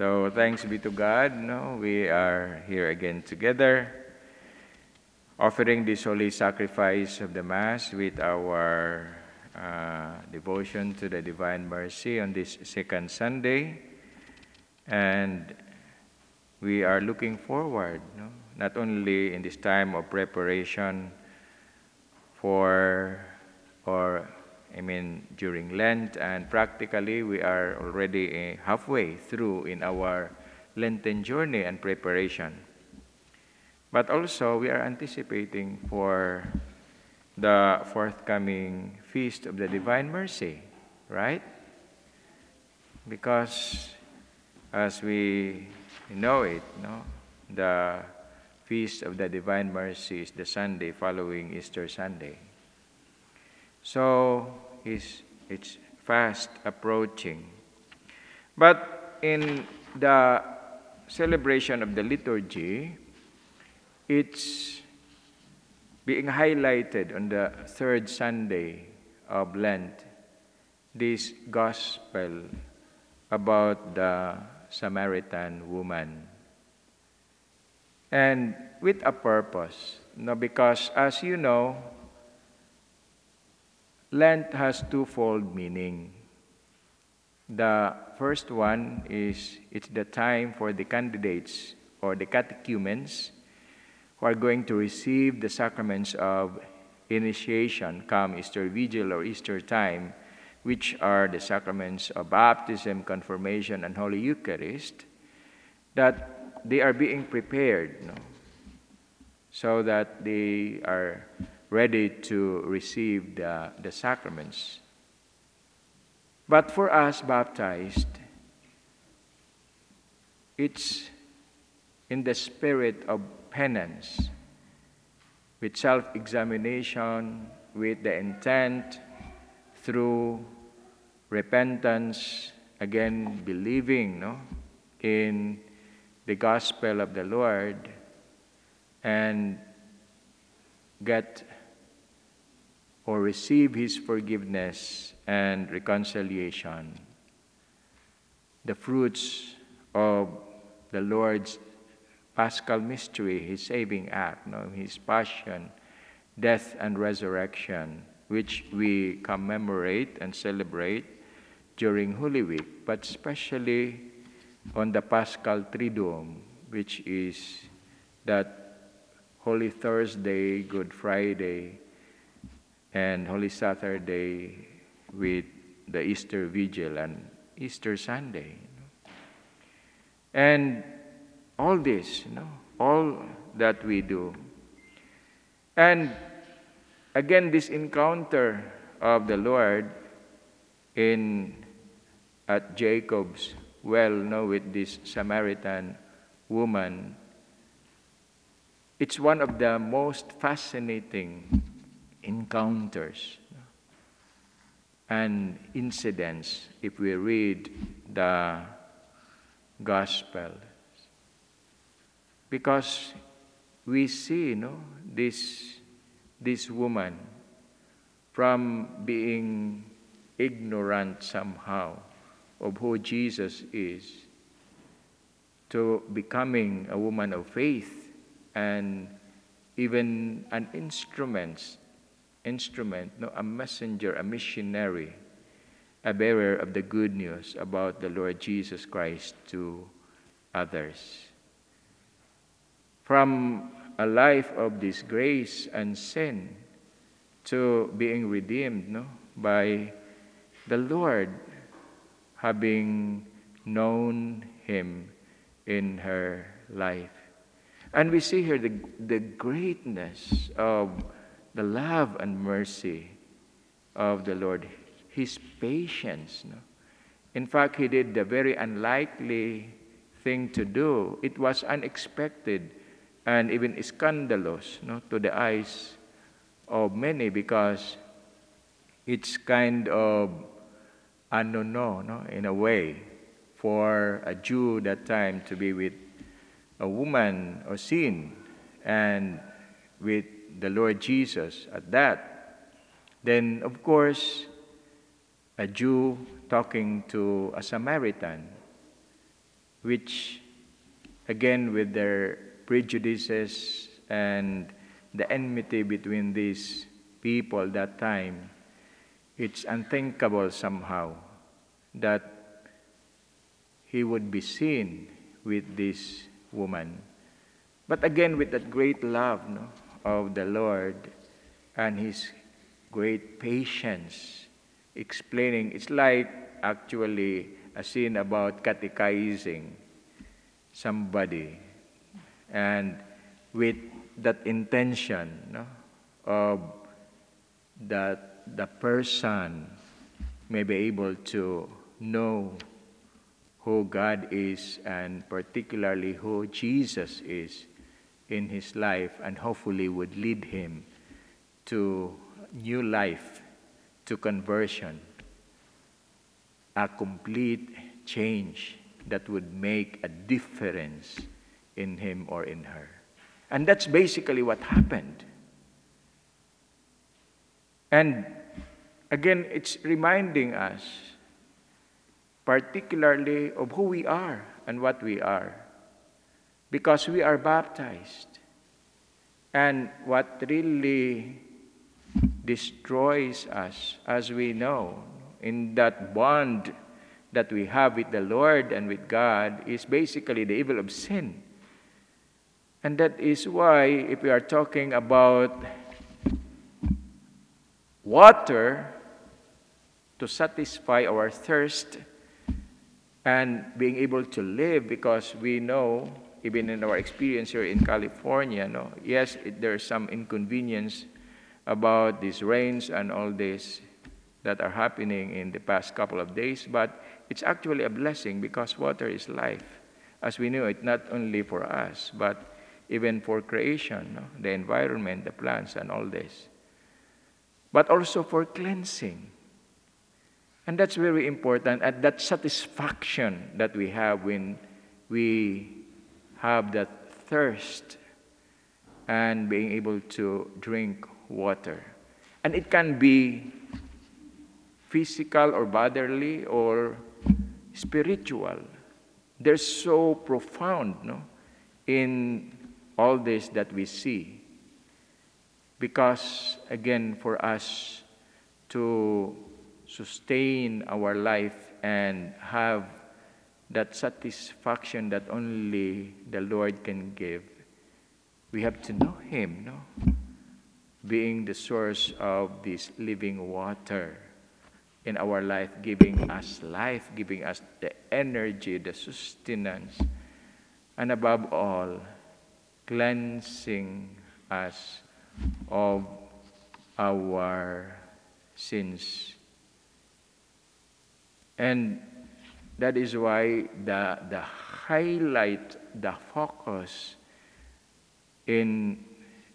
So thanks be to God. No, we are here again together, offering this holy sacrifice of the Mass with our uh, devotion to the Divine Mercy on this second Sunday, and we are looking forward, no? not only in this time of preparation for mean, during Lent, and practically we are already eh, halfway through in our Lenten journey and preparation. But also, we are anticipating for the forthcoming Feast of the Divine Mercy, right? Because as we know it, no, the Feast of the Divine Mercy is the Sunday following Easter Sunday. So it's, it's fast approaching. But in the celebration of the liturgy, it's being highlighted on the third Sunday of Lent, this gospel about the Samaritan woman. And with a purpose, no, because as you know, Lent has twofold meaning. The first one is it's the time for the candidates or the catechumens who are going to receive the sacraments of initiation come Easter Vigil or Easter time, which are the sacraments of baptism, confirmation, and Holy Eucharist, that they are being prepared so that they are ready to receive the, the sacraments. But for us baptized, it's in the spirit of penance, with self examination, with the intent through repentance, again believing no, in the gospel of the Lord, and get or receive His forgiveness and reconciliation. The fruits of the Lord's paschal mystery, His saving act, no, His passion, death, and resurrection, which we commemorate and celebrate during Holy Week, but especially on the Paschal Triduum, which is that Holy Thursday, Good Friday, and Holy Saturday with the Easter Vigil and Easter Sunday. And all this, you know, all that we do. And again, this encounter of the Lord in at Jacob's well, you know, with this Samaritan woman, it's one of the most fascinating encounters and incidents if we read the gospel. Because we see know, this, this woman from being ignorant somehow of who Jesus is to becoming a woman of faith and even an instrument instrument, no, a messenger, a missionary, a bearer of the good news about the Lord Jesus Christ to others. From a life of disgrace and sin to being redeemed no, by the Lord having known Him in her life. And we see here the, the greatness of the love and mercy of the Lord, His patience. No? In fact, He did the very unlikely thing to do. It was unexpected and even scandalous no, to the eyes of many because it's kind of no, no, in a way, for a Jew that time to be with a woman or sin and with the Lord Jesus at that, then of course, a Jew talking to a Samaritan, which, again, with their prejudices and the enmity between these people that time, it's unthinkable somehow that he would be seen with this woman. But again, with that great love no, of the Lord and his great patience, explaining, it's like actually a scene about catechizing somebody and with that intention no, of that the person may be able to know who God is and particularly who Jesus is in his life and hopefully would lead him to new life, to conversion, a complete change that would make a difference in him or in her. And that's basically what happened. And again, it's reminding us particularly of who we are and what we are. Because we are baptized. And what really destroys us, as we know, in that bond that we have with the Lord and with God, is basically the evil of sin. And that is why, if we are talking about water to satisfy our thirst, and being able to live because we know, even in our experience here in California, no, yes, it, there's some inconvenience about these rains and all this that are happening in the past couple of days, but it's actually a blessing because water is life. As we know it, not only for us, but even for creation, no? the environment, the plants, and all this. But also for cleansing. And that's very important. And that satisfaction that we have when we have that thirst and being able to drink water. And it can be physical or bodily or spiritual. They're so profound no, in all this that we see. Because, again, for us to sustain our life and have that satisfaction that only the Lord can give, we have to know Him, no? Being the source of this living water in our life, giving us life, giving us the energy, the sustenance, and above all, cleansing us of our sins and that is why the, the highlight, the focus in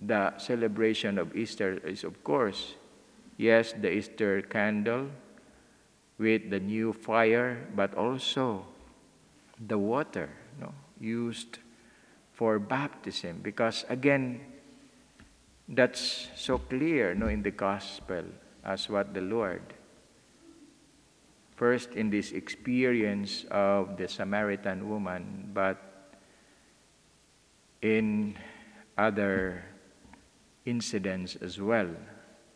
the celebration of Easter is, of course, yes, the Easter candle with the new fire, but also the water no, used for baptism. Because again, that's so clear no, in the gospel as what the Lord First, in this experience of the Samaritan woman, but in other incidents as well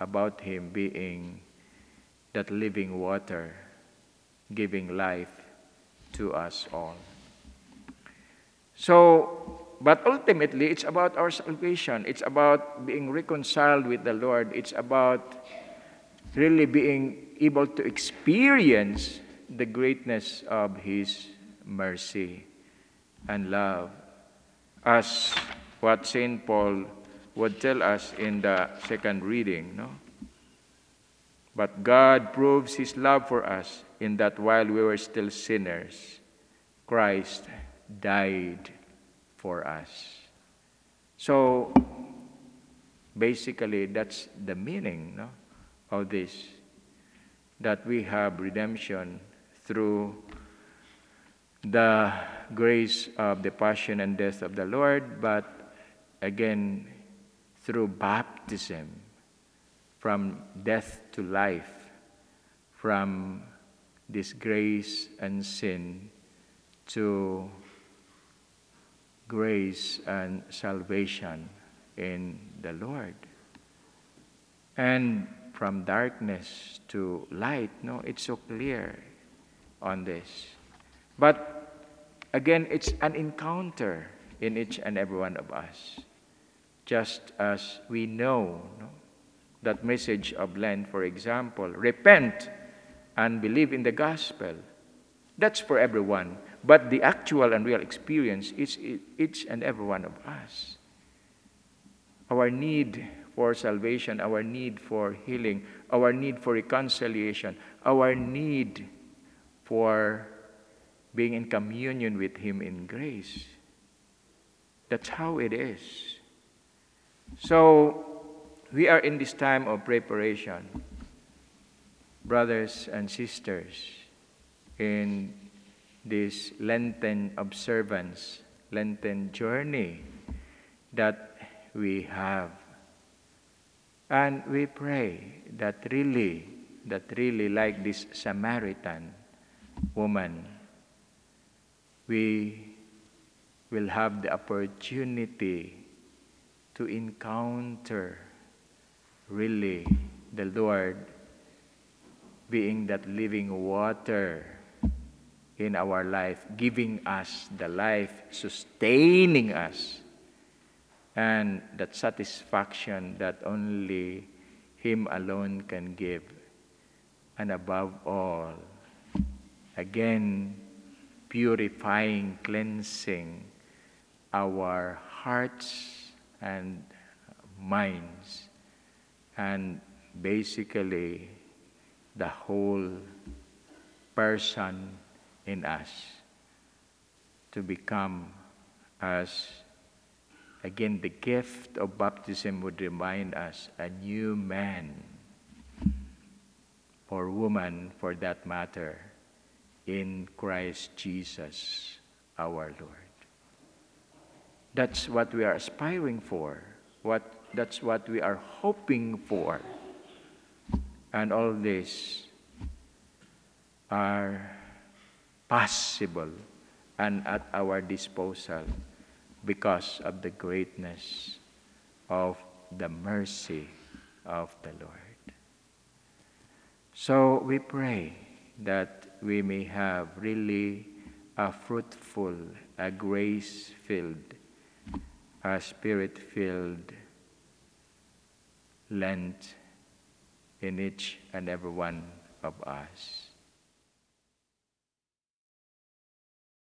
about him being that living water, giving life to us all. So, but ultimately, it's about our salvation. It's about being reconciled with the Lord. It's about really being able to experience the greatness of His mercy and love, as what St. Paul would tell us in the second reading. No? But God proves His love for us in that while we were still sinners, Christ died for us. So, basically, that's the meaning no, of this that we have redemption through the grace of the passion and death of the Lord, but again through baptism from death to life, from disgrace and sin to grace and salvation in the Lord. And from darkness to light, no, it's so clear on this. But again, it's an encounter in each and every one of us. Just as we know no, that message of Lent, for example, repent and believe in the gospel. That's for everyone. But the actual and real experience is each and every one of us. Our need for salvation, our need for healing, our need for reconciliation, our need for being in communion with Him in grace. That's how it is. So, we are in this time of preparation, brothers and sisters, in this Lenten observance, Lenten journey that we have. And we pray that really, that really, like this Samaritan woman, we will have the opportunity to encounter really the Lord being that living water in our life, giving us the life, sustaining us, and that satisfaction that only Him alone can give. And above all, again, purifying, cleansing our hearts and minds, and basically the whole person in us to become as again the gift of baptism would remind us a new man or woman for that matter in Christ Jesus our Lord. That's what we are aspiring for. What that's what we are hoping for. And all this are possible and at our disposal because of the greatness of the mercy of the Lord. So we pray that we may have really a fruitful, a grace filled, a spirit filled Lent in each and every one of us.